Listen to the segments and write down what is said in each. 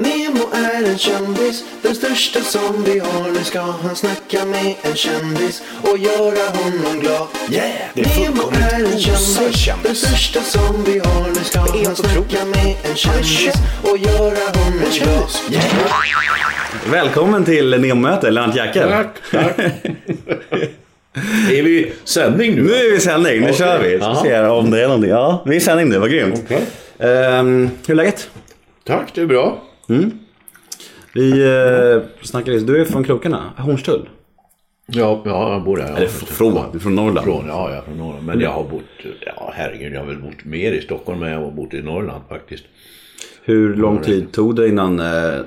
Nemo är en kändis, den största som vi har. Nu ska han snacka med en kändis och göra honom glad. Yeah, det är Nemo är en kändis, den största som vi har. Nu ska han snacka otroligt. med en kändis och göra honom glad. Välkommen till Nemo-möte, Lennart Jäkel. Tack, tack. är vi i sändning nu? Nu är vi i sändning, nu Okej. kör vi. Ska Ja. se om det är någonting. Ja, vi är i sändning nu, vad grymt. Okej. Ehm, hur är läget? Tack, det är bra. Vi uh, snackade, du är från krokarna, Hornstull? Ja, ja jag bor där. Ja. Eller från, du är från Norrland? Från, ja, jag är från Norrland. Men jag har bott, ja herregud, jag har väl bott mer i Stockholm än jag har bott i Norrland faktiskt. Hur lång tid tog det innan uh,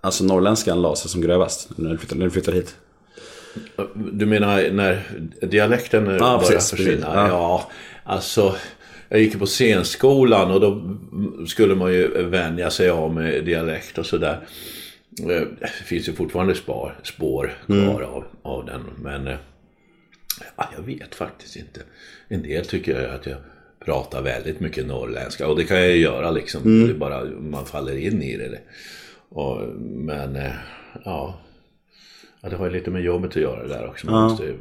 alltså norrländskan la sig som grövast? När du flyttade, när du flyttade hit? Du menar när dialekten börjar Ja, precis, försvinna? precis. Ja. Ja. alltså. Jag gick på scenskolan och då skulle man ju vänja sig av med dialekt och sådär. Eh, Det finns ju fortfarande spår, spår kvar Mm. av, av den. Men eh, ja, jag vet faktiskt inte. En del tycker att jag pratar väldigt mycket norrländska och det kan jag ju göra liksom. Mm. Det är bara man faller in i det. Och, men eh, ja. ja, det har ju lite med jobbet att göra det där också. Man måste ju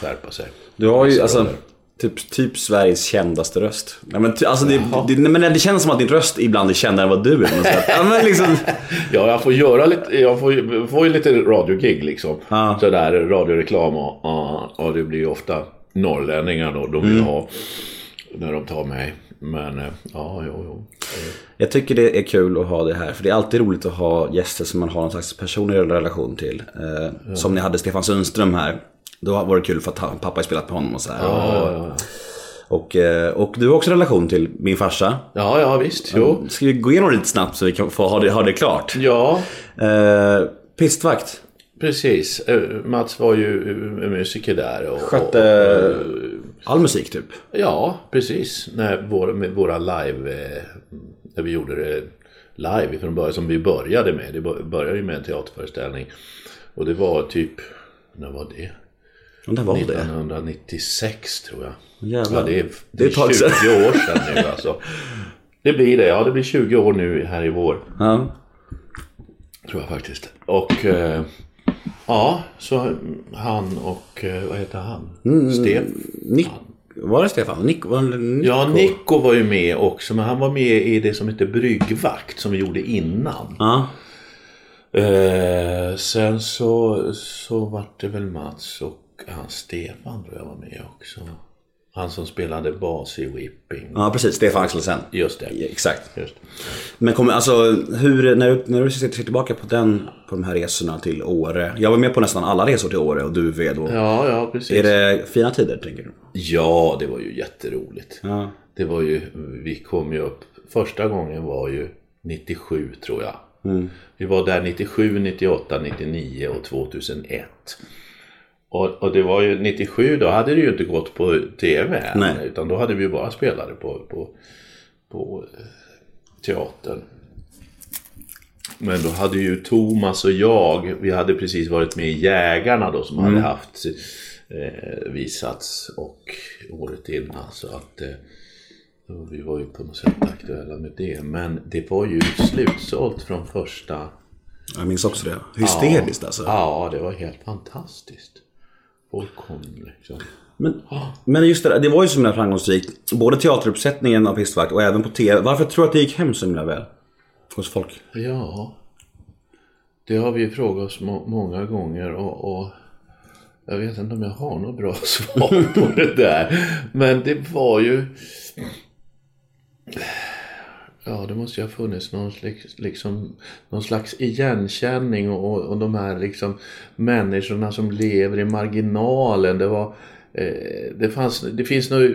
skärpa sig. Du har ju alltså roller. Typ, typ Sveriges kändaste röst. Nej, men, alltså, det, det, nej, men det känns som att din röst ibland är kändare än vad du är. Ja, men liksom, Ja, jag får göra lite, jag får, får ju lite radiogig liksom. Ja. Sådär radioreklam och, och, och det blir ju ofta norrlänningar då, de vill Mm. ha när de tar mig. Men eh, ja, jo, jo. jag tycker det är kul att ha det här. För det är alltid roligt att ha gäster som man har någon slags personlig relation till. Eh, Som ni hade Stefan Sundström här. Då var det kul för att han, pappa har spelat på honom och så här. Ja, ja, Och, eh, och du har också relation till min farsa. ja, ja visst, jo. Ska vi gå igenom det lite snabbt så vi kan få ha det, ha det klart? Ja, Eh, pistvakt. precis. Eh, Mats var ju eh, musiker där. Och, Skötte all musik typ. Ja, precis. När vår, med våra live, när vi gjorde det live från början, som vi började med. Det bör- började ju med en teaterföreställning. Och det var typ, när var det? Och där var det. 1996 tror jag. Jävlar. Ja, det är, Det det är är ett tag 20 sedan. år sedan nu alltså. Det blir det, ja det blir 20 år nu här i vår. Ja. Tror jag faktiskt. Och eh, ja, så han och, eh, vad heter han? Mm. Stefan. Nick, var det Stefan? Nick, var det Nico? Ja, Nico var ju med också, men han var med i det som heter Bryggvakt som vi gjorde innan. Ja. Eh, sen så, så vart det väl Mats och han Stefan tror jag var med också. Han som spelade bas i Whipping. ja, precis. Stefan Axelsen. Just det. Exakt. Just. Men kom, alltså, hur, när, du- när du ser tillbaka på, den, på de här resorna till Åre. Jag var med på nästan alla resor till Åre och du Ved. Och, Ja, ja precis. Är det fina tider tänker du? Ja, det var ju jätteroligt. Ja. Det var ju, vi kom ju upp, första gången var ju 97 tror jag. Vi var där 97, 98, 99 och 2001. Och, och det var ju 97, då hade det ju inte gått på TV än, Nej. utan då hade vi ju bara spelare på, på, på eh, teatern. Men då hade ju Thomas och jag, vi hade precis varit med i Jägarna då som hade haft eh, visats och året innan så att eh, vi var ju på något sätt aktuella med det. Men det var ju slutsålt från första... Jag minns också det. Hysteriskt alltså. Ja, det var helt fantastiskt. Folk kom liksom. Men, men just det, där, det var ju så himla framgångsrikt. Både teateruppsättningen av Pistvakt och även på TV. Varför tror du att det gick hem så himla väl? Hos folk? Ja, det har vi ju frågat oss må- många gånger och, och jag vet inte om jag har något bra svar på det där. Men det var ju... Ja, det måste ju ha funnits någon slags, liksom, någon slags igenkänning och, och, och de här liksom människorna som lever i marginalen. Det var... Eh, det, fanns, det finns något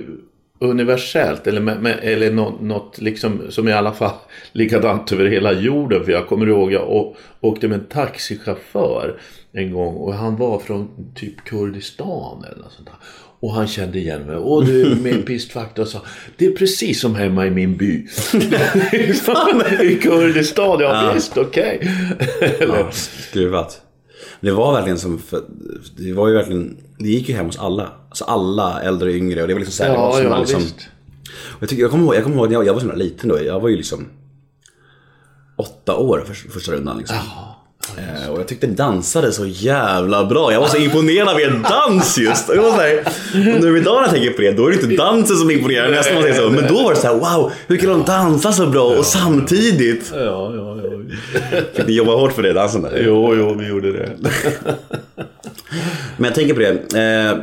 universellt eller, med, med, eller något, något liksom som i alla fall likadant över hela jorden. För jag kommer ihåg jag å- åkte med en taxichaufför en gång och han var från typ Kurdistan eller något sånt där. Och han kände igen mig. Och du är med pistvakt och sa Det är precis som hemma i min by. I Kurdistan, ja, visst, okej. Eller, Ja, skruvat. Det var verkligen som, det var ju verkligen, det gick ju hem hos alla. Alltså alla, äldre och yngre. Och det var liksom så här, det var ja, som ja, liksom, visst. Jag, tycker, jag kommer ihåg, jag kommer ihåg när jag, jag var så himla liten då. Jag var ju liksom åtta år för, första rundan. Liksom. Eh, och jag tyckte ni dansade så jävla bra. Jag var så imponerad av er dans just. Jag var så här, och nu idag när jag tänker på det, då är det inte dansen som imponerar nästan man säger så. Men då var det så här, wow, hur kan de dansa så bra och samtidigt? Ja, ja, ja. Fick ni jobba hårt för det dansen där? Jo, jo, vi gjorde det. Men jag tänker på det. Eh,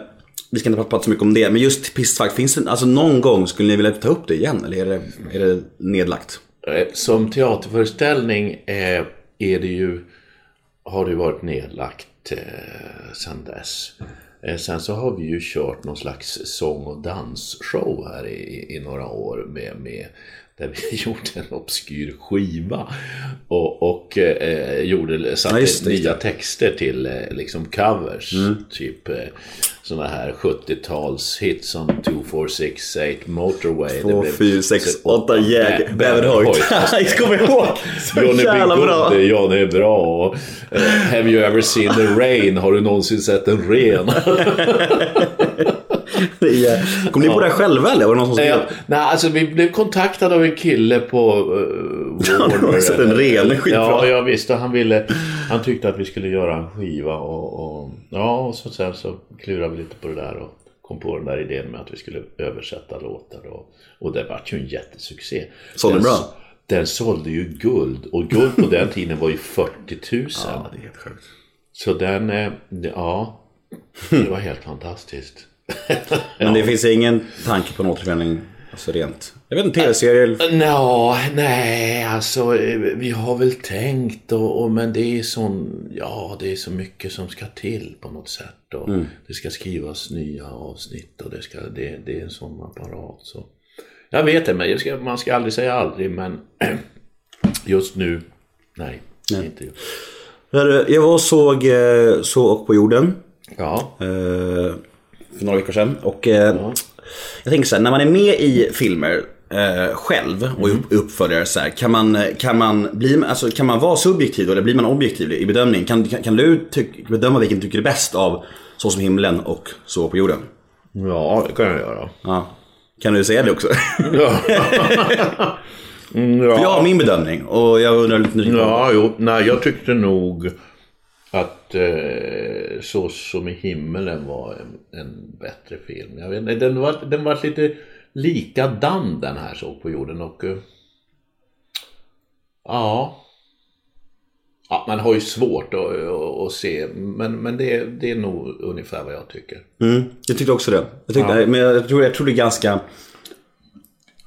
vi ska inte prata så mycket om det. Men just pissfack, finns det, alltså någon gång skulle ni vilja ta upp det igen? Eller är det, är det nedlagt? Eh, Som teaterföreställning eh, är det ju, har det varit nedlagt eh, sedan dess. Eh, sen så har vi ju kört någon slags sång och dansshow här i, i några år med, med där vi gjorde en obskyr skiva och, och eh, gjorde, satte Ja, nya texter till eh, liksom covers. Typ eh, sådana här 70-tals hits som 2468 Motorway. Det 2, blev- 4, 6, så- 8, jäg, Bä- bäverhojt. Jag kommer ihåg! Så Johnny jävla bra! Johnny är bra. Och, eh, have you ever seen the rain? Har du någonsin sett en ren? Kom ni på det här själva eller? Var det någon som Eh, skrev? Nej, alltså vi blev kontaktade av en kille på Ja, du har sett en ren, skitbra. Ja, jag visste. Han ville, han tyckte att vi skulle göra en skiva och, och ja, och så, sen så klurade vi lite på det där och kom på den där idén med att vi skulle översätta låtar och, och det vart ju en jättesuccé. Sålde Den- bra? Den sålde ju guld och guld på den tiden var ju 40 000. Ja, det är helt sjukt. Så den, eh, ja, det var helt fantastiskt. Men det finns ingen tanke på en återförening, alltså rent? Jag vet inte, tv-serier? Nå, nej, alltså vi har väl tänkt och, och men det är sån, ja det är så mycket som ska till på något sätt och det ska skrivas nya avsnitt och det ska, det, det är en sån apparat så. Jag vet det, men ska, man ska aldrig säga aldrig men just nu, nej, inte just. Jag var och såg eh, Så och på jorden. Ja, eh, för några veckor sedan. Och eh, jag tänker så här, när man är med i filmer eh, själv och upp, uppföljare så här, kan man, kan, man bli, alltså, kan man vara subjektiv då, eller blir man objektiv i bedömning? Kan, kan, kan du tyck, bedöma vilken du tycker är bäst av Så som himlen och Så på jorden? ja det kan jag göra. Ja. Kan du säga det också? Ja. Mm, För jag har min bedömning och jag undrar lite nyfiken. Ja, jo, nej, jag tyckte nog att eh, Så som i himmelen var en, en bättre film. Jag vet, inte, den, var, den var lite likadan den här Så på jorden och eh, ja. Ja, man har ju svårt att, att, att se, men, men det, det är nog ungefär vad jag tycker. Mm, jag tyckte också det. Jag, tyckte, men jag, tror, jag tror det är ganska...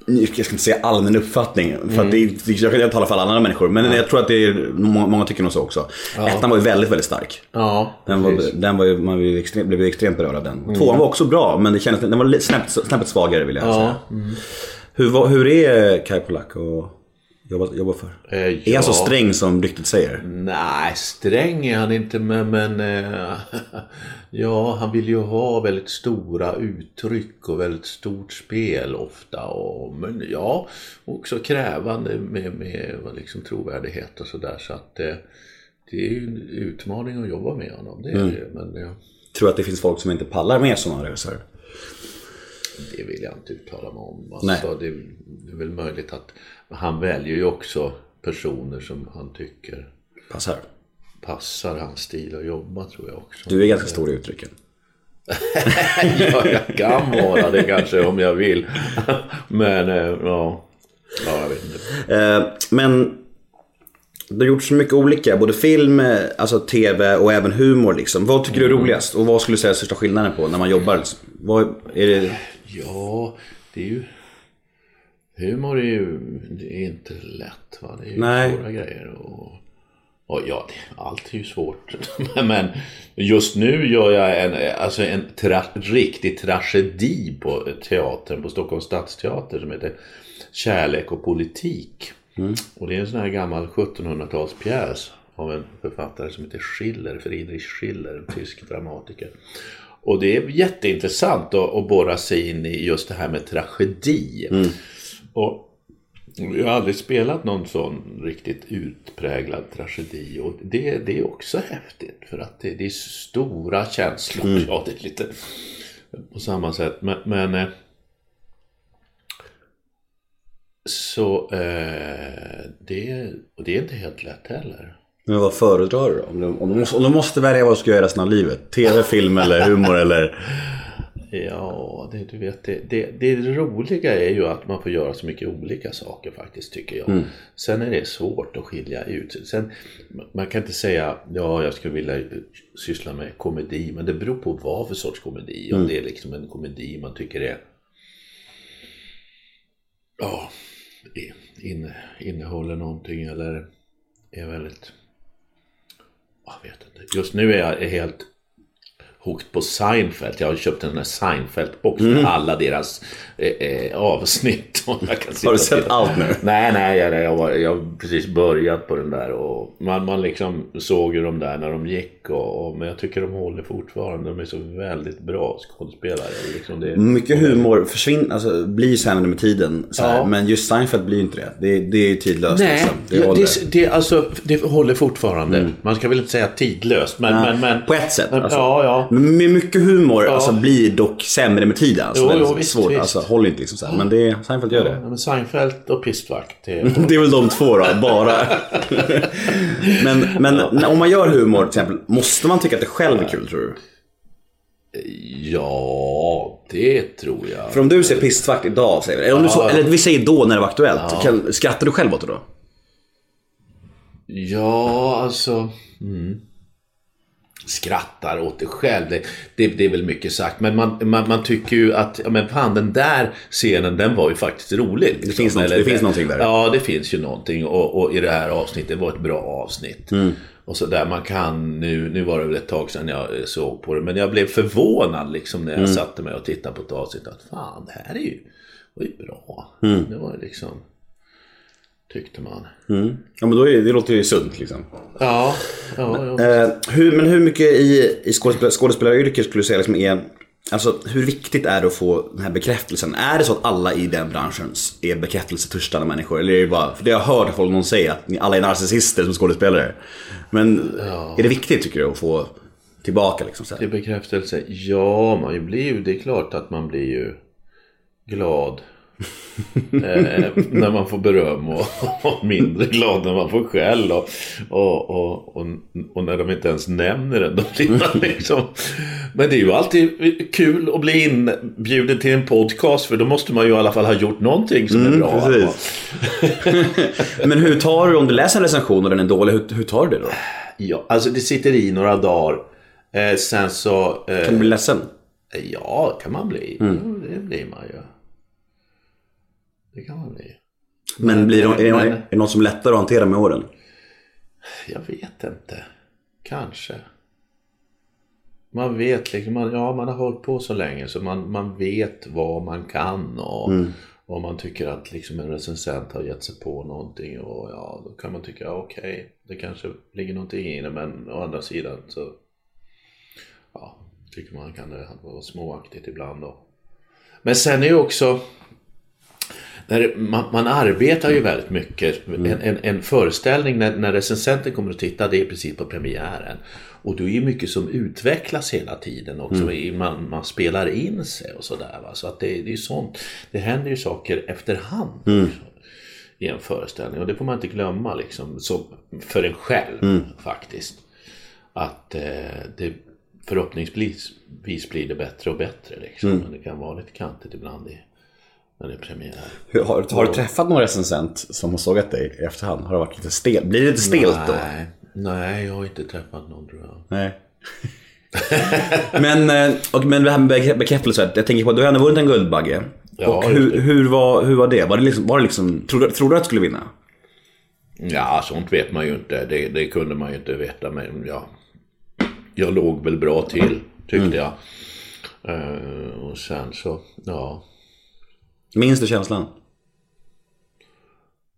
Jag ska inte säga allmän uppfattning, för att det, jag kan tala för alla andra människor. Men jag tror att det är, många, tycker nog så också. Ettan var ju väldigt, väldigt stark. Ja, Den var, precis. Mm. den var ju, man blev extremt, blev extremt berörd av den. Tvåan var också bra, men det kändes, den var lite snäppet, snäppet svagare vill jag säga. Hur, var- hur är Kai Polak att jobba, jobba för? Eh, Är han så ja. sträng som ryktet säger? Nej, sträng är han inte men, men eh, ja, han vill ju ha väldigt stora uttryck och väldigt stort spel ofta. Och, men ja, också krävande med, med liksom trovärdighet och sådär. Så att eh, det är ju en utmaning att jobba med honom. Det, är det, men ja, Tror att det finns folk som inte pallar med sådana regissörer? det vill jag inte uttala mig om. Alltså, det är väl möjligt att han väljer ju också personer som han tycker Passar. passar hans stil att jobba tror jag också. Du är ganska stor i uttrycken. Ja, jag kan vara det kanske om jag vill. Men eh, ja, ja jag vet inte. Eh, men du har gjort så mycket olika, både film, eh, alltså tv och även humor liksom. Vad tycker du är roligast? Och vad skulle du säga är största skillnaden på när man jobbar? Liksom? Vad är det? Ja, det är ju... Humor är ju det är inte lätt. Va? Det är ju Nej. svåra grejer. Och, och ja, allt är ju svårt. Men just nu gör jag en, alltså en tra, riktig tragedi på teatern, på Stockholms stadsteater som heter Kärlek och politik. Och det är en sån här gammal 1700-talspjäs av en författare som heter Schiller, Friedrich Schiller, en tysk dramatiker. Och det är jätteintressant att, att borra sig in i just det här med tragedi. Och jag har aldrig spelat någon sån riktigt utpräglad tragedi och det, det är också häftigt för att det, det är stora känslor. Ja, det är lite på samma sätt. Men, men eh, Så eh, det, och det är inte helt lätt heller. Men vad föredrar du då? Om du, om du, måste, om du måste välja vad du ska göra resten av livet? TV, film eller humor eller? Ja, det, du vet, det, det, det roliga är ju att man får göra så mycket olika saker faktiskt tycker jag. Sen är det svårt att skilja ut. Sen, man kan inte säga ja, jag skulle vilja syssla med komedi, men det beror på vad för sorts komedi. Om det är liksom en komedi man tycker är ja, in, innehåller någonting eller är väldigt jag vet inte. Just nu är jag helt hooked på Seinfeld. Jag har köpt en Seinfeld-box med alla deras eh, eh, avsnitt. Har du sett allt nu? Nej, nej, jag, jag, var, jag har precis börjat på den där. Och man, man liksom såg ju de där när de gick. Och, och, men jag tycker de håller fortfarande. De är så väldigt bra skådespelare. Liksom det, Mycket humor försvinner, alltså blir sämre med tiden. Ja. Men just Seinfeld blir ju inte det. Det, det är ju tidlöst Nej, liksom. Det det, håller. det, alltså, det håller fortfarande. Man ska väl inte säga tidlöst. Men, men, men, På ett sätt. Men, Alltså. Ja, ja. Men med mycket humor alltså, blir dock sämre med tiden. Alltså, Jo, väldigt jo, visst, svårt. visst. Alltså, håller inte liksom så här. Men det, Seinfeld gör det. Ja, men Seinfeld och Pistvakt. Det är... Det är väl de två då, bara. men men när- om man gör humor till exempel, måste man tycka att det själv är kul tror du? Ja, det tror jag. För om du ser pistvakt idag, säger vi, eller, om du så, eller vi säger då när det var aktuellt, kan, skrattar du själv åt det då? Ja, alltså... Mm. Skrattar åt det själv, det, det, det är väl mycket sagt. Men man, man, man tycker ju att, ja men fan den där scenen den var ju faktiskt rolig. liksom. finns något- det finns någonting där. Ja, det finns ju någonting. Och, och i det här avsnittet var ett bra avsnitt. Mm. Och så där man kan, nu, nu var det väl ett tag sedan jag såg på det. Men jag blev förvånad liksom när jag Mm. satte mig och tittade på ett avsnitt. Att fan, det här är ju, var ju bra. Mm. Det var ju liksom, tyckte man. Ja men då är, det låter ju sunt liksom. Ja, ja, ja. Eh, hur, men hur mycket i, i skådespel, skådespelaryrket skulle du säga liksom är Alltså hur viktigt är det att få den här bekräftelsen? Är det så att alla i den branschen är bekräftelsetörstande människor? Eller är det bara, för det har jag hört folk någon säga att alla är narcissister som skådespelare. Men är det viktigt tycker du att få tillbaka liksom? Så här? Till bekräftelse, ja man blir ju, det är klart att man blir ju glad. eh, när man får beröm och, och mindre glad när man får skäll och, och, och, och, och när de inte ens nämner det. Då blir man liksom... Men det är ju alltid kul att bli inbjuden till en podcast för då måste man ju i alla fall ha gjort någonting som är bra. Men hur tar du, om du läser en recension och den är dålig, hur, hur tar du det då? Ja, alltså det sitter i några dagar. Eh, sen så... Eh, Kan du bli ledsen? Ja, kan man bli. Mm. Det blir man ju. Det kan man bli. Men blir det, är, men- är det något som är lättare att hantera med åren? Jag vet inte. Kanske. Man vet liksom, man, ja man har hållit på så länge så man, man vet vad man kan och om man tycker att liksom en recensent har gett sig på någonting och ja då kan man tycka okej det kanske ligger någonting i det men å andra sidan så ja tycker man kan det vara småaktigt ibland då. Men sen är ju också när man, man arbetar ju väldigt mycket. En, en, en föreställning när, när recensenten kommer att titta, det är precis på premiären. Och då är ju mycket som utvecklas hela tiden också. Man, man spelar in sig och sådär. Så att det, det är ju sånt. Det händer ju saker efterhand också, i en föreställning. Och det får man inte glömma liksom. Så, för en själv faktiskt. Att eh, det förhoppningsvis blir det bättre och bättre. Liksom. Men det kan vara lite kantigt ibland i, när det är premiär. Hur, har, har du träffat någon recensent som har sågat dig i efterhand? Har det varit lite stelt? Blir det lite stelt då? Nej, nej, jag har inte träffat någon tror jag. Nej. men, eh, och, men det här med bek- bekräftelse, jag tänker på att du har ändå vunnit en Guldbagge. Ja, och hur, hur, var, hur var det? Var det liksom, var det liksom tror, du, tror du att du skulle vinna? Ja, sånt vet man ju inte. Det, det kunde man ju inte veta. Men ja, jag låg väl bra till, tyckte jag. Eh, och sen så, ja, Minns du känslan?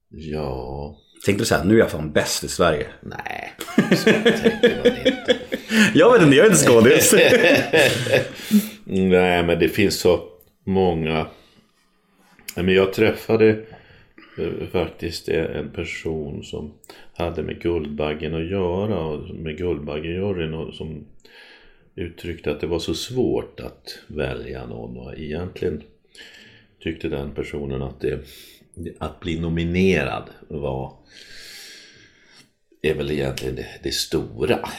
ja, Tänkte du såhär, nu är jag fan bäst i Sverige? nej. Så tänker man inte. Jag vet inte, jag är inte skådis. Nej, men det finns så många. Men jag träffade eh, faktiskt en person som hade med Guldbaggen att göra och med Guldbaggenjuryn och som uttryckte att det var så svårt att välja någon och egentligen tyckte den personen att det att bli nominerad var är väl egentligen det, det stora.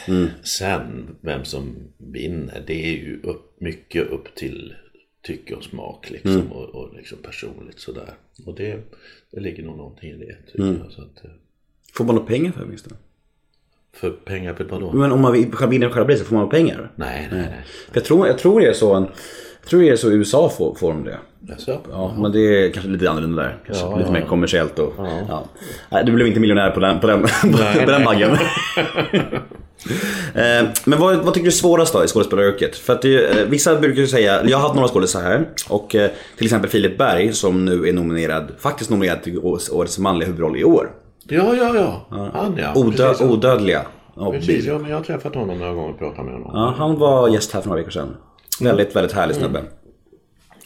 Sen vem som vinner det är ju upp, mycket upp till tycke och smak liksom, och, och liksom personligt sådär. Och det, det ligger nog någonting i det tycker jag. Så att, eh, Får man några pengar för minst? för pengar på vadå? Men om man vinner själva priset, får man pengar? Nej, nej, nej. För Jag tror, jag tror det är så, en, jag tror det är så i USA får, får de det. Jaså? Ja, men det är kanske lite annorlunda där. Kanske Ja, lite ja, mer kommersiellt och... Ja. Nej, du blev inte miljonär på den, på den, på Nej, den nej. baggen. Eh, Men vad, vad tycker du är svårast då i skådespelaryrket? För att det, eh, vissa brukar ju säga, jag har haft några skådisar här och eh, till exempel Filip Berg som nu är nominerad, faktiskt nominerad till årets, manliga huvudroll i år. Ja, ja, ja. Han ja. Odö, odödliga. Precis, ja, men jag har träffat honom några gånger och pratat med honom. Ja, han var gäst här för några veckor sedan. Väldigt, väldigt härlig snubbe.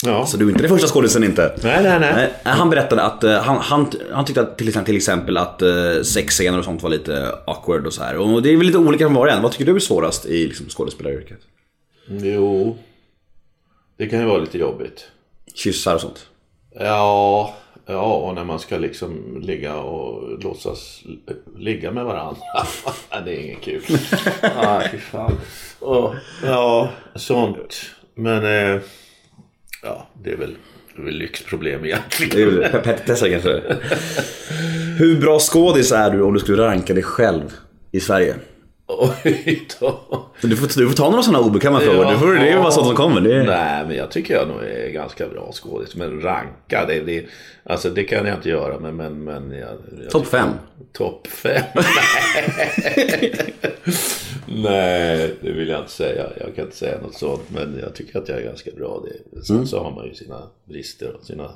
Ja. Så du är inte den första skådisen inte. Nej, nej, nej. Han berättade att eh, han, han, han tyckte att till exempel, till exempel att uh, sexscener och sånt var lite awkward och så här. Och det är väl lite olika från var och en. Vad tycker du är svårast i liksom, skådespelaryrket? Jo, det kan ju vara lite jobbigt. Kyssar och sånt. Ja, ja, och när man ska liksom ligga och låtsas ligga med varandra. det är inget kul. ah, fy fan. Och, ja, sånt. Men eh, ja, det är väl, det är väl lyxproblem egentligen. Det är väl petitesser kanske. Hur bra skådis är du om du skulle ranka dig själv i Sverige? Oj då. Du får, du får ta några sådana obekväma frågor. Du får, det är ju bara sånt som kommer. Det. Nej, men jag tycker jag nog är ganska bra skådis. Men ranka, det, det, alltså, det kan jag inte göra. Men, men, men jag, jag Topp fem. Topp fem? Nej. Nej, det vill jag inte säga. Jag kan inte säga något sånt. Men jag tycker att jag är ganska bra. Det. Sen så har man ju sina brister och sina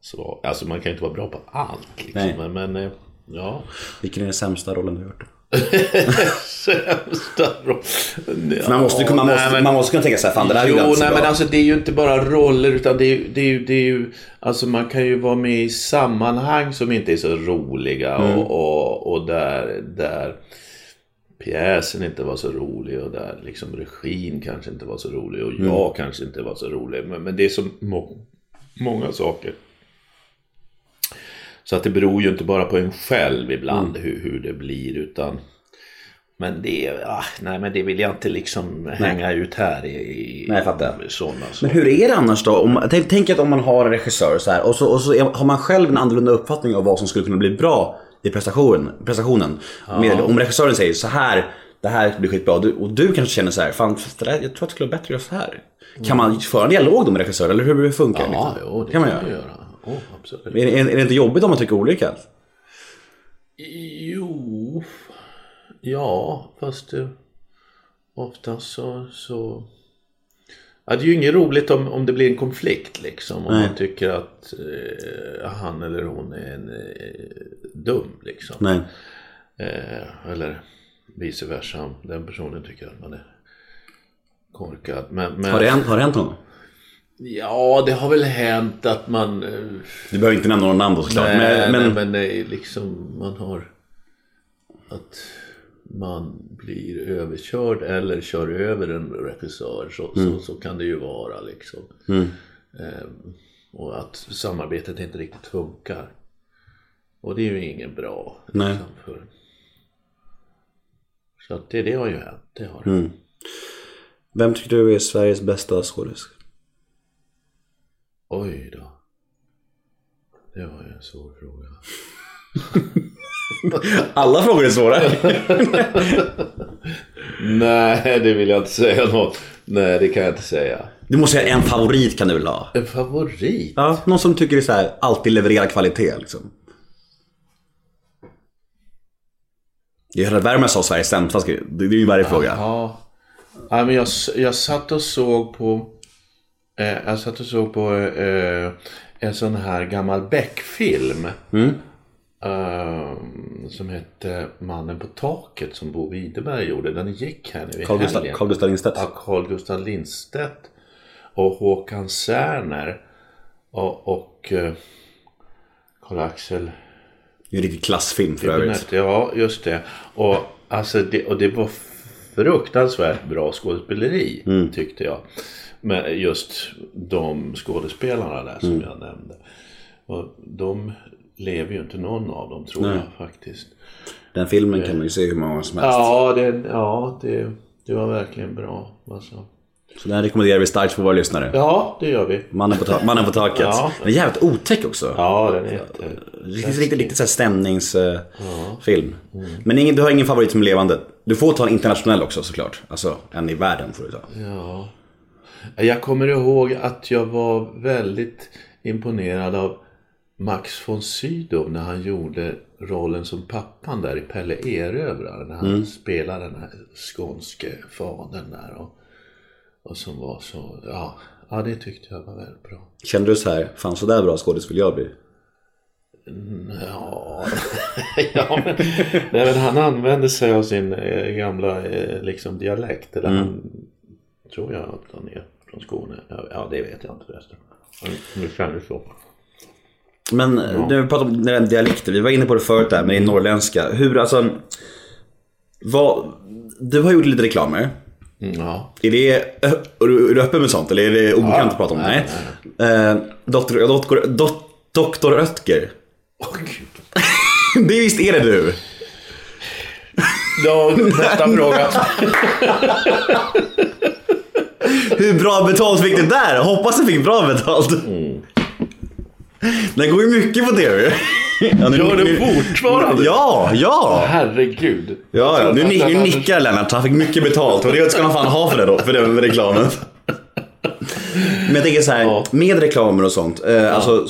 svag... Alltså man kan ju inte vara bra på allt. Liksom. Nej. Men, men eh, ja. Vilken är den sämsta rollen du har gjort? Sämsta roll. För man måste, man, nej, måste, men- man måste kunna tänka här, fan den här Jo, nej bra. men alltså det är ju inte bara roller utan det är, det är det är ju, alltså man kan ju vara med i sammanhang som inte är så roliga Mm. och, och, och där, där pjäsen inte var så rolig och där liksom regin kanske inte var så rolig och Mm. jag kanske inte var så rolig. Men, men det är så må, många saker. Så att det beror ju inte bara på en själv ibland Mm. hur, hur det blir utan men det, ah, nej men det vill jag inte liksom hänga ut här i, i Nej, sådana Men saker. hur är det annars då? Om, tänk, tänk att om man har en regissör så här, och så, och så är, har man själv en annorlunda uppfattning av vad som skulle kunna bli bra i prestationen. prestationen. Med, om regissören säger så här, det här blir skitbra. Och du kanske känner så här, fan där, jag tror att det skulle vara bättre att göra så här. Kan man föra en dialog då med regissören eller hur det funkar? Ja, liksom? jo, det kan man göra. göra. Oh, absolut. Är, är, är det inte jobbigt om man tycker olika? Jo, ja, fast eh, ofta så, så... Ja, det är ju inget roligt om, om det blir en konflikt liksom. Om Nej. man tycker att eh, han eller hon är en, eh, dum liksom. Nej. Eh, eller vice versa. om Den personen tycker att man är korkad. Men, men, Har det hänt, har det hänt någon? Ja, det har väl hänt att man... Eh, Du behöver inte nämna några namn då såklart. Nej, men, men, är liksom man har att man blir överkörd eller kör över en regissör så, Mm. så, så kan det ju vara liksom. Ehm, och att samarbetet inte riktigt funkar. Och det är ju ingen bra. Nej. Liksom, för... Så att det, det har ju hänt. Det har. Mm. Vem tycker du är Sveriges bästa skådis? Oj då. Det var ju en svår fråga. Alla frågor är svåra. Nej, det vill jag inte säga något. Nej, det kan jag inte säga. Du måste säga en favorit kan du väl ha? En favorit? Ja, någon som tycker det är så här, alltid levererar kvalitet liksom. Gerhard Werner sa Sveriges sämsta, det det är ju varje fråga. Ja. ja men jag, jag satt och såg på... Eh, jag satt och såg på eh, en sån här gammal Beck-film. Eh, som hette Mannen på taket som Bo Widerberg gjorde. Den gick här nu i Carl helgen. Carl Gustaf Lindstedt. Ja, Carl Gustaf Lindstedt och Håkan Särner och, och eh, Karl-Axel Det är en riktig klassfilm för övrigt. Ja, just det. Och, alltså det. och det var fruktansvärt bra skådespeleri tyckte jag. Men just de skådespelarna där som jag nämnde. Och de lever ju inte någon av dem tror Nej. jag faktiskt. Den filmen kan man ju se hur många som helst. Ja, det, ja det, det var verkligen bra. Alltså. Så den rekommenderar vi starkt för våra lyssnare. Ja, det gör vi. Mannen på, ta- mannen på taket. Ja. Den är jävligt otäck också. Ja, den är jätte... Riktigt, riktigt, riktigt så här stämningsfilm. Men ingen, du har ingen favorit som är levande? Du får ta en internationell också såklart. Alltså en i världen får du ta. Ja. Jag kommer ihåg att jag var väldigt imponerad av Max von Sydow när han gjorde rollen som pappan där i Pelle Erövrare. När han spelade den här skånske fadern där. Och, och som var så, ja, ja det tyckte jag var väldigt bra. Kände du så här, fan så där bra skådis vill jag bli? Ja, ja men, nej, men han använde sig av sin eh, gamla eh, liksom dialekt. Eller han, tror jag att han är från Skåne. Ja, ja det vet jag inte förresten. Men det kändes så. Men när vi pratar om den dialekten, vi var inne på det förut där med din norrländska. Hur alltså... Vad, du har gjort lite reklamer. Mm, Ja. Är det, är du, du öppen med sånt eller är det obekant att prata om? Nej. Eh, doktor, doktor, dok, doktor Röttger. Åh gud. Det visst är det du? Ja, nästa fråga. Hur bra betalt fick du där? Hoppas du fick bra betalt. Den går ju mycket på tv. Ja, nu- Gör det nu- fortfarande? Ja, ja. Herregud. Ja, ja. Nu, nu nickar Lennart. Han fick mycket betalt och det ska han fan ha för det då, för den reklamen. Men jag tänker så här, Ja. med reklamer och sånt. Eh, Alltså,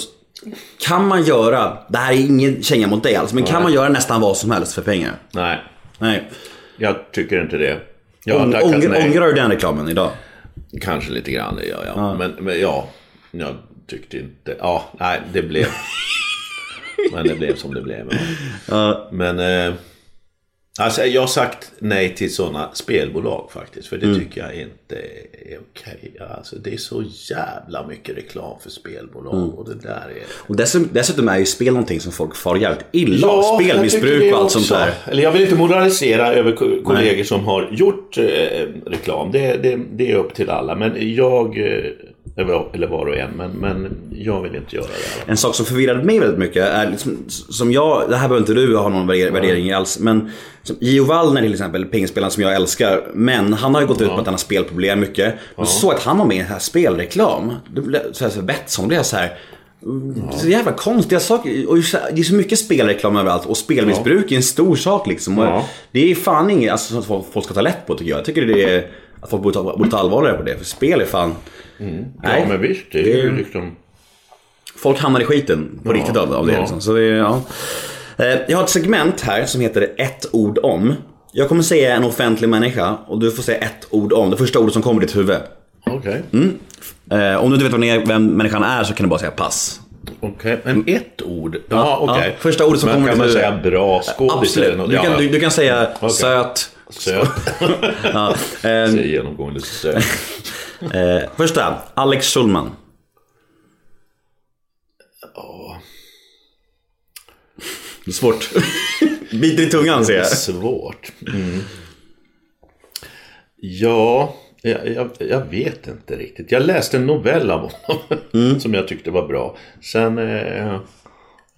kan man göra, det här är ingen känga mot dig alls, men kan man göra nästan vad som helst för pengar? Nej, Nej. jag tycker inte det. Jag Ång, ångrar, ångrar du den reklamen idag? Kanske lite grann, det gör jag. Men, men ja, jag tyckte inte... Ja, nej, det blev... men det blev som det blev. Ja. Men... Eh, alltså, jag har sagt nej till sådana spelbolag faktiskt. För det tycker jag inte är okej. Alltså, det är så jävla mycket reklam för spelbolag. Och det där är... Och dessutom, dessutom är ju spel någonting som folk far jävligt illa av. tycker Spelmissbruk och allt sånt där. Eller jag vill inte moralisera över ko- kollegor som har gjort eh, reklam. Det, det, det är upp till alla. Men jag, eh, eller var och en, men, men jag vill inte göra det. En sak som förvirrade mig väldigt mycket är liksom, som jag, det här behöver inte du ha någon värdering, värdering alls, men Gio Wallner till exempel, pingisspelaren som jag älskar, men han har ju gått ut på att han har spelproblem mycket. Men så såg att han var med i här spelreklam. Det blev så här, så Betsson blev så här. Är så jävla konstiga saker. Och det är så mycket spelreklam överallt och spelmissbruk är en stor sak liksom. Ja. Det är fan inget alltså, som folk ska ta lätt på tycker jag. Jag tycker det är att folk borde ta, borde ta allvarligare på det. För spel är fan... Ja, men visst. Det är det- ju liksom... Folk hamnar i skiten på riktigt av, av det. ja. Liksom. Så det ja. Eh, Jag har ett segment här som heter ett ord om. Jag kommer säga en offentlig människa och du får säga ett ord om. Det första ordet som kommer i ditt huvud. Okej. Eh, Om du inte vet vem, människan är så kan du bara säga pass. Okej, men ett ord? Ja, okej. ja. Första ordet som men kommer kan till man huvudet. säga bra skådis eller Absolut. något? Du kan, Ja, du, du kan säga Okej. söt. Söt. Ja. Eh, Säger genomgående söt. eh, första, Alex Schulman. Det är svårt. Biter i tungan ser jag. Svårt. Mm. Ja, jag, jag, jag vet inte riktigt. Jag läste en novell av honom Mm. som jag tyckte var bra. Sen eh,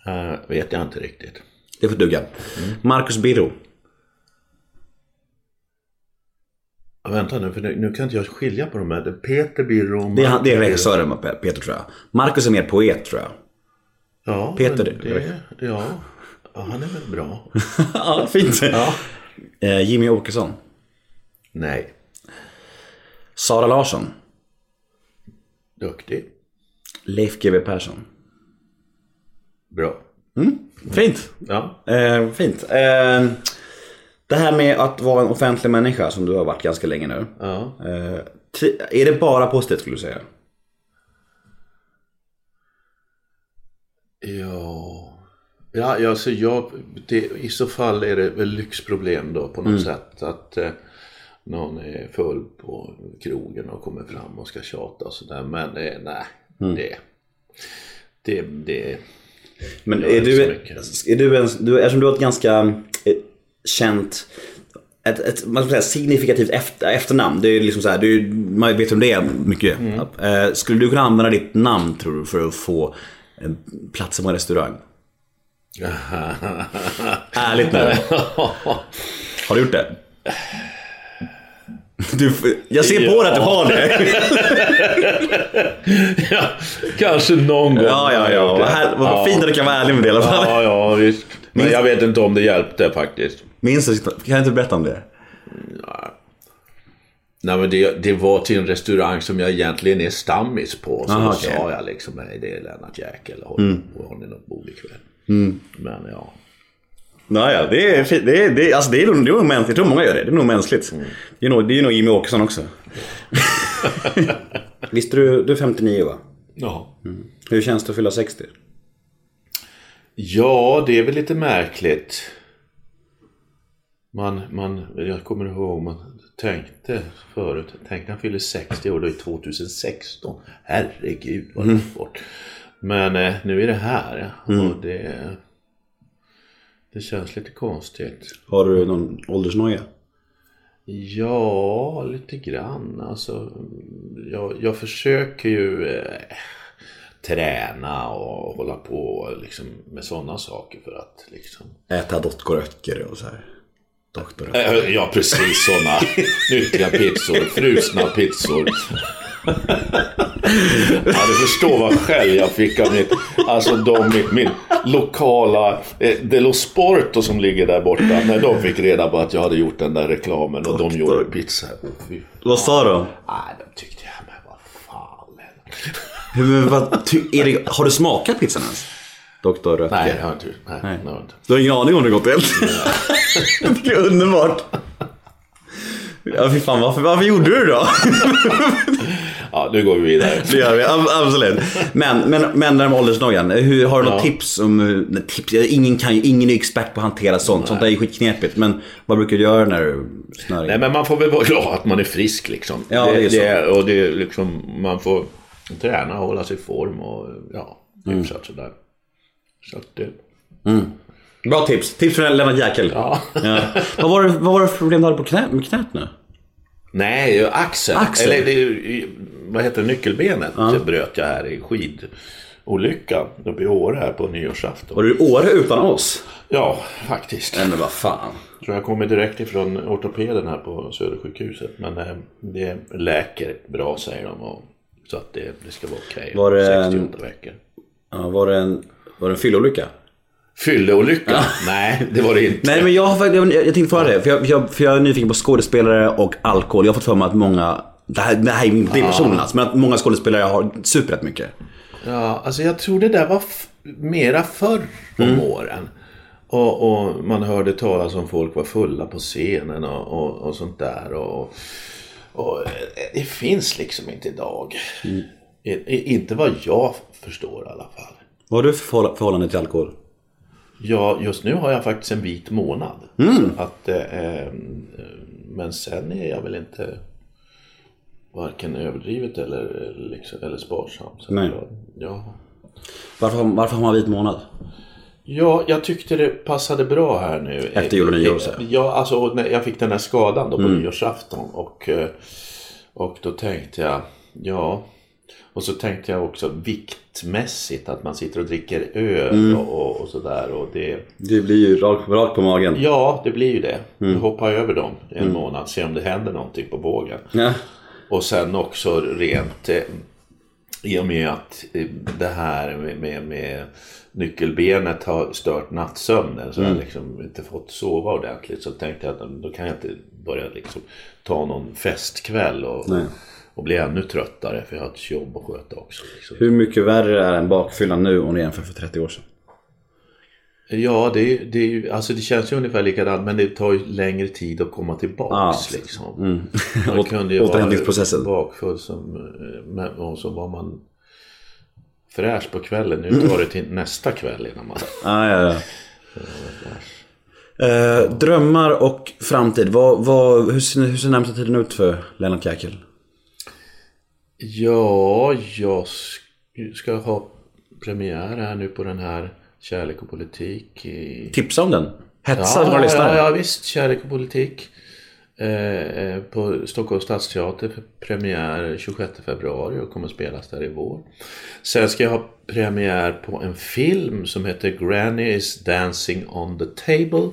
eh, vet jag inte riktigt. Det får duga. Marcus Birro. Ja, Vänta nu, för nu, nu kan inte jag skilja på de här. Peter Birro. Det är, han- det är regissören Peter tror jag. Marcus är mer poet tror jag. Ja, Peter, det- ja, ja, han är väl bra. ja, fint. Eh, Jimmy Åkesson. Nej, Sara Larsson. duktig. Leif GW Persson. Bra. Fint. Ja. Eh, fint. Eh, det här med att vara en offentlig människa som du har varit ganska länge nu. ja. Eh, är det bara positivt skulle du säga? Ja, ja alltså jag, det, i så fall är det väl lyxproblem då på något sätt. Att eh, någon är full på krogen och kommer fram och ska tjata och sådär. Men eh, nej, det, det, det, Men är du, är du en, du, eftersom du har ett ganska känt, ett, ett man ska säga, signifikativt efter, efternamn. Det är liksom så här, du, man vet om det är mycket. Mm. Eh, skulle du kunna använda ditt namn tror du för att få en plats på en restaurang? Ärligt nu. Har du gjort det? Du, jag ser på dig att du har det. ja, kanske någon gång. Ja, ja, ja. Vad, här, vad Ja. fint att du kan vara ärlig med det i alla fall. Ja, ja, visst. Men jag vet inte om det hjälpte faktiskt. Minns du? Kan du inte berätta om det? Nej men det, det var till en restaurang som jag egentligen är stammis på. Så Aha, då okej. sa jag liksom, nej det är Lennart Jäkel. Har, Mm. har ni något bord ikväll? Men ja. Naja, det är fint. Det är, det alltså det är, nog- det är nog mänskligt. Jag tror många gör det. Det är nog mänskligt. Det är nog, det är nog Jimmy Åkesson också. Visst du, du är 59 va? ja. Hur känns det att fylla 60? Ja, det är väl lite märkligt. Man, man, jag kommer ihåg man tänkte förut, tänk när han fyller 60 år, då är 2016. Herregud vad långt bort. Men eh, nu är det här och det, det känns lite konstigt. Har du någon åldersnoja? Ja, lite grann. Alltså, jag, jag försöker ju eh, träna och hålla på liksom, med sådana saker för att liksom... Äta doktoröcker och så här. Doktoröcker. Eh, Ja, precis sådana nyttiga pizzor. Frusna pizzor. Ja, du förstår vad skäll jag fick av mitt, alltså de, min, min lokala eh, Delo Sporto som ligger där borta. När de fick reda på att jag hade gjort den där reklamen och de gjorde pizza. Oh. Vad sa de? Nej, de tyckte jag, men vad fan. Hur, vad, ty, Erik, har du smakat pizzan ens? Doktor Röttger? Nej, det har jag inte. Nej, det har jag inte. Du har ingen aning om det gått helt? Jag tycker det är underbart. Ja, fy fan, varför, varför gjorde du det då? Ja, nu går vi vidare. Det gör vi, ab- absolut. Men, men, men det här med åldersnojan. Hur, har du något tips om hur, nej, tips? Ingen, kan ingen är expert på att hantera sånt. Sånt där är skitknepigt. Men vad brukar du göra när du snör Nej men man får väl vara glad att man är frisk liksom. Ja, det är så. det, och det är liksom, man får träna och hålla sig i form och ja, Mm. hyfsat sådär. Så att det, Bra tips. Tips från Lennart Jäkel. ja. Ja. vad, var det, vad var det för problem du hade på knä, med knät nu? Nej, axeln. Axeln? Eller det, vad heter nyckelbenet det bröt jag här i skidolyckan uppe i Åre här på nyårsafton. Var du i Åre utan oss? Ja, faktiskt. Men vad fan. Så jag kommer direkt ifrån ortopeden här på Södersjukhuset. Men eh, det läker bra säger de. Och, så att det, det ska vara okej. Var det en- 68 veckor. Ja, var, det en, var det en fyllolycka? Fylleolycka? Nej, det var det inte. Nej men jag, har jag, jag tänkte fråga det. För jag, jag, för jag är nyfiken på skådespelare och alkohol. Jag har fått för mig att många, det här, det här är inte personen alltså, men att många skådespelare har super rätt mycket. Ja, alltså jag tror det där var mera förr om Mm. åren. Och, och man hörde talas om folk var fulla på scenen och, och, och sånt där. Och, och eh, det finns liksom inte idag. Mm. I, inte vad jag förstår i alla fall. Vad har du för förhåll- förhållande till alkohol? Ja, just nu har jag faktiskt en vit månad. Mm. Att, eh, eh, men sen är jag väl inte varken överdrivet eller, liksom, eller sparsam. Så Nej. Jag, ja. Varför, har- varför har man vit månad? Ja, jag tyckte det passade bra här nu. Efter jul och nyår. Ja, alltså när jag fick den här skadan då på nyårsafton. Och, eh, och då tänkte jag, ja. Och så tänkte jag också viktmässigt att man sitter och dricker öl och, och, och sådär. Och det, Det blir ju rakt rak på magen. ja, det blir ju det. Mm. Hoppa över dem en månad, se om det händer någonting på bågen. Ja. Och sen också rent eh, i och med att eh, det här med, med, med nyckelbenet har stört nattsömnen så jag har liksom inte fått sova ordentligt. Så tänkte jag att då kan jag inte börja liksom ta någon festkväll och, Nej. Och bli ännu tröttare för jag har ett jobb att sköta också. Liksom. Hur mycket värre är en bakfylla nu om du jämför för 30 år sedan? Ja, det, är- det, är alltså det känns ju ungefär likadant men det tar ju längre tid att komma tillbaks. Ja. liksom. Man kunde ju vara bakfull som, eh, men- och så var man fräsch på kvällen. Nu tar det till nästa kväll innan man... Ah, ja, ja. Eh, drömmar och framtid. Vad, vad, hur, ser, hur ser närmsta tiden ut för Lennart Jäkel? Ja, jag sk- ska ha premiär här nu på den här Kärlek och politik. I... Tipsa om den. Hetsa Ja, våra lyssnare. ja, ja, visst. Kärlek och politik. eh, på Stockholms stadsteater för premiär 26 februari och kommer spelas där i vår. Sen ska jag ha premiär på en film som heter Granny is dancing on the table.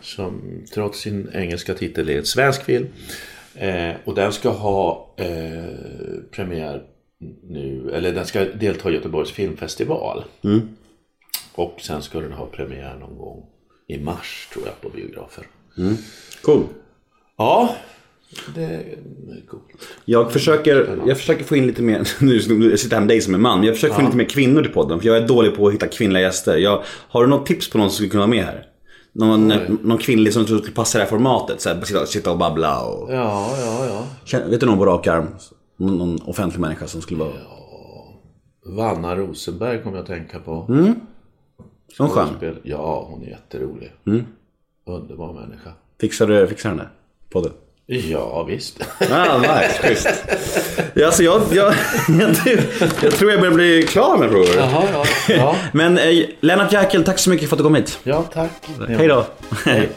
Som trots sin engelska titel är en svensk film. Eh, och den ska ha eh, premiär nu, eller den ska delta i Göteborgs filmfestival. Och sen ska den ha premiär någon gång i mars tror jag på biografer. Cool. Ja, det är coolt. Jag försöker, jag försöker få in lite mer, nu jag sitter här med dig som är man, jag försöker få in lite mer kvinnor till podden. För jag är dålig på att hitta kvinnliga gäster. Jag, har du något tips på någon som skulle kunna vara med här? Någon, någon kvinnlig som skulle passa det här formatet? Så här, sitta, sitta och babbla och... Ja, ja, ja. Vet du någon på rak arm? Någon, någon offentlig människa som skulle vara... Vanna Rosenberg kommer jag att tänka på. Någon skön? Skådespel- Ja, hon är jätterolig. Underbar människa. Fixar du fixar henne? Podden? Ja, visst. Ah, nice, schysst. Ja, alltså jag, jag, jag, jag tror jag börjar bli klar med frågor. Jaha, ja. Ja, Men eh, Lennart Jäkel, tack så mycket för att du kom hit. ja tack. Hej då. Hej.